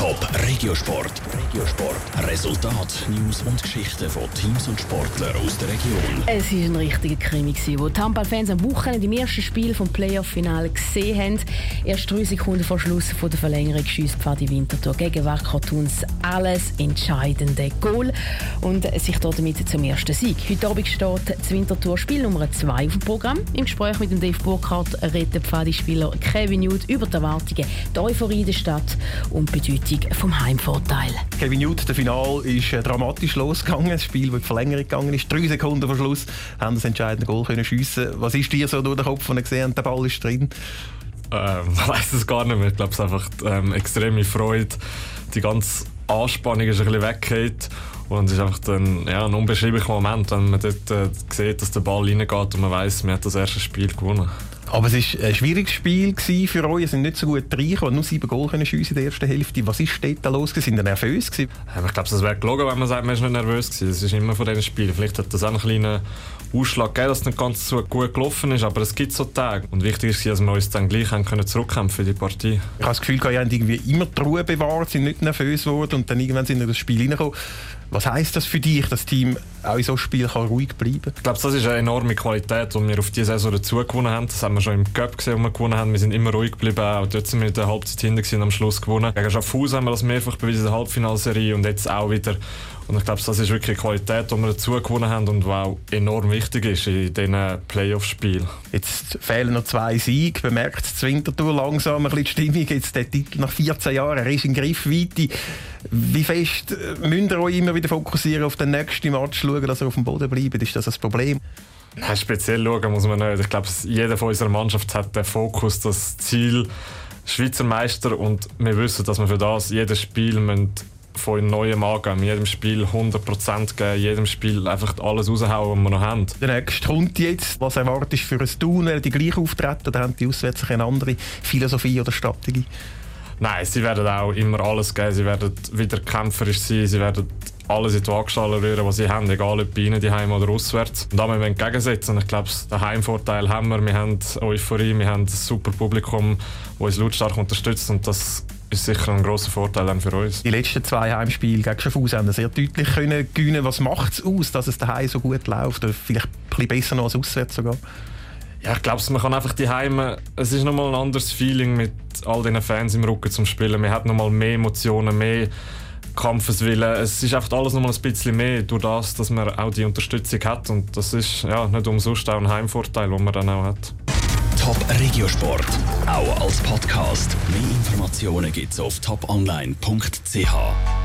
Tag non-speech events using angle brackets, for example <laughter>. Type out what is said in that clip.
Top Regiosport. Regiosport. Resultat, News und Geschichten von Teams und Sportlern aus der Region. Es war ein richtiger Krimi, wo die Handballfans am Wochenende im ersten Spiel vom Playoff-Finale gesehen haben. Erst drei Sekunden vor Schluss von der Verlängerung schießt Pfadi Winterthur gegen Wacker Thuns alles entscheidende Goal und sich damit zum ersten Sieg. Heute Abend steht das Winterthur Spiel Nummer 2 auf dem Programm. Im Gespräch mit dem Dave Burkhardt redet Pfadi-Spieler Kevin Newt über die Erwartungen, die Euphorie der Stadt und die Bedeutung vom Heimvorteil. Kevin Newt, der Final ist äh, dramatisch losgegangen. Das Spiel, das in Verlängerung gegangen ist. Drei Sekunden vor Schluss haben das entscheidende Goal können schiessen. Was ist dir so durch den Kopf, als gesehen der Ball ist drin? Ähm, ich <laughs> weiß es gar nicht mehr. Ich glaube, es ist einfach ähm, extreme Freude. Die ganze Anspannung ist ein bisschen weggeht. Und es ist einfach dann, ja, ein unbeschreiblicher Moment, wenn man dort äh, sieht, dass der Ball reingeht und man weiß, man hat das erste Spiel gewonnen. Aber es war ein schwieriges Spiel für euch. Es sind nicht so gut reingekommen. Nur sieben Goal können schiessen in der ersten Hälfte. Was ist dort da los? Sind ihr nervös gewesen? Ich glaube, es wäre gelogen, wenn man sagt, man ist nicht nervös gewesen. Das ist immer von diesen Spielen. Vielleicht hat das auch einen kleinen Ausschlag gegeben, dass es nicht ganz so gut gelaufen ist. Aber es gibt so Tage. Und wichtig ist, dass wir uns dann gleich haben können zurückkämpfen für die Partie. Ich habe das Gefühl, ihr habt irgendwie immer die Ruhe bewahrt, sind nicht nervös geworden und dann irgendwann sind in das Spiel reingekommen. Was heisst das für dich, dass das Team auch in so einem Spiel kann ruhig bleiben kann? Ich glaube, das ist eine enorme Qualität, die wir auf diese Saison dazu gewonnen haben. Das haben wir schon im Cup gesehen, wo wir gewonnen haben. Wir sind immer ruhig geblieben. Auch dort sind wir in der Halbzeit hinten und am Schluss gewonnen. Gegen Schaffhausen haben wir das mehrfach bewiesen in der Halbfinalserie und jetzt auch wieder. Und ich glaube, das ist wirklich eine Qualität, die wir dazu gewonnen haben und die auch enorm wichtig ist in diesen Playoff-Spielen. Jetzt fehlen noch zwei Siege. Bemerkt das Winterthur langsam ein bisschen die Stimmung. Jetzt der Titel nach 14 Jahren, er ist in Griffweite. Wie fest müsst ihr euch immer wieder fokussieren auf den nächsten Match, schauen, dass ihr auf dem Boden bleibt? Ist das ein Problem? Nein, speziell schauen muss man nicht. Ich glaube, jeder von unserer Mannschaft hat den Fokus, das Ziel Schweizer Meister und wir wissen, dass wir für das jedes Spiel von neuem angeben, jedem Spiel 100% geben, jedem Spiel einfach alles raushauen, was wir noch haben. Der nächste kommt jetzt. Was erwartest du für ein Tun? Werden die gleich auftreten oder haben die Auswärts eine andere Philosophie oder Strategie? Nein, sie werden auch immer alles geben. Sie werden wieder kämpferisch sein. Sie werden alles in die Waagschale rühren, was sie haben, egal ob bei ihnen die Heim oder auswärts. Und da müssen wir entgegensetzen. Ich glaube, den Heimvorteil haben wir. Wir haben Euphorie, wir haben ein super Publikum, das uns lautstark unterstützt. Und das ist sicher ein großer Vorteil für uns. Die letzten zwei Heimspiele gegen Schaffhausen haben sehr deutlich können gewinnen. Was macht es aus, dass es daheim so gut läuft? Oder vielleicht ein bisschen besser noch als auswärts sogar? Ja, ich glaube, man kann einfach die Heime. Es ist nochmal ein anderes Feeling mit all diesen Fans im Rücken zum Spielen. Man hat nochmal mehr Emotionen, mehr Kampfeswillen. Es ist einfach alles nochmal ein bisschen mehr durch das, dass man auch die Unterstützung hat. Und das ist ja nicht umsonst auch ein Heimvorteil, den man dann auch hat. Top Regiosport, auch als Podcast. Mehr Informationen gibt's auf toponline.ch.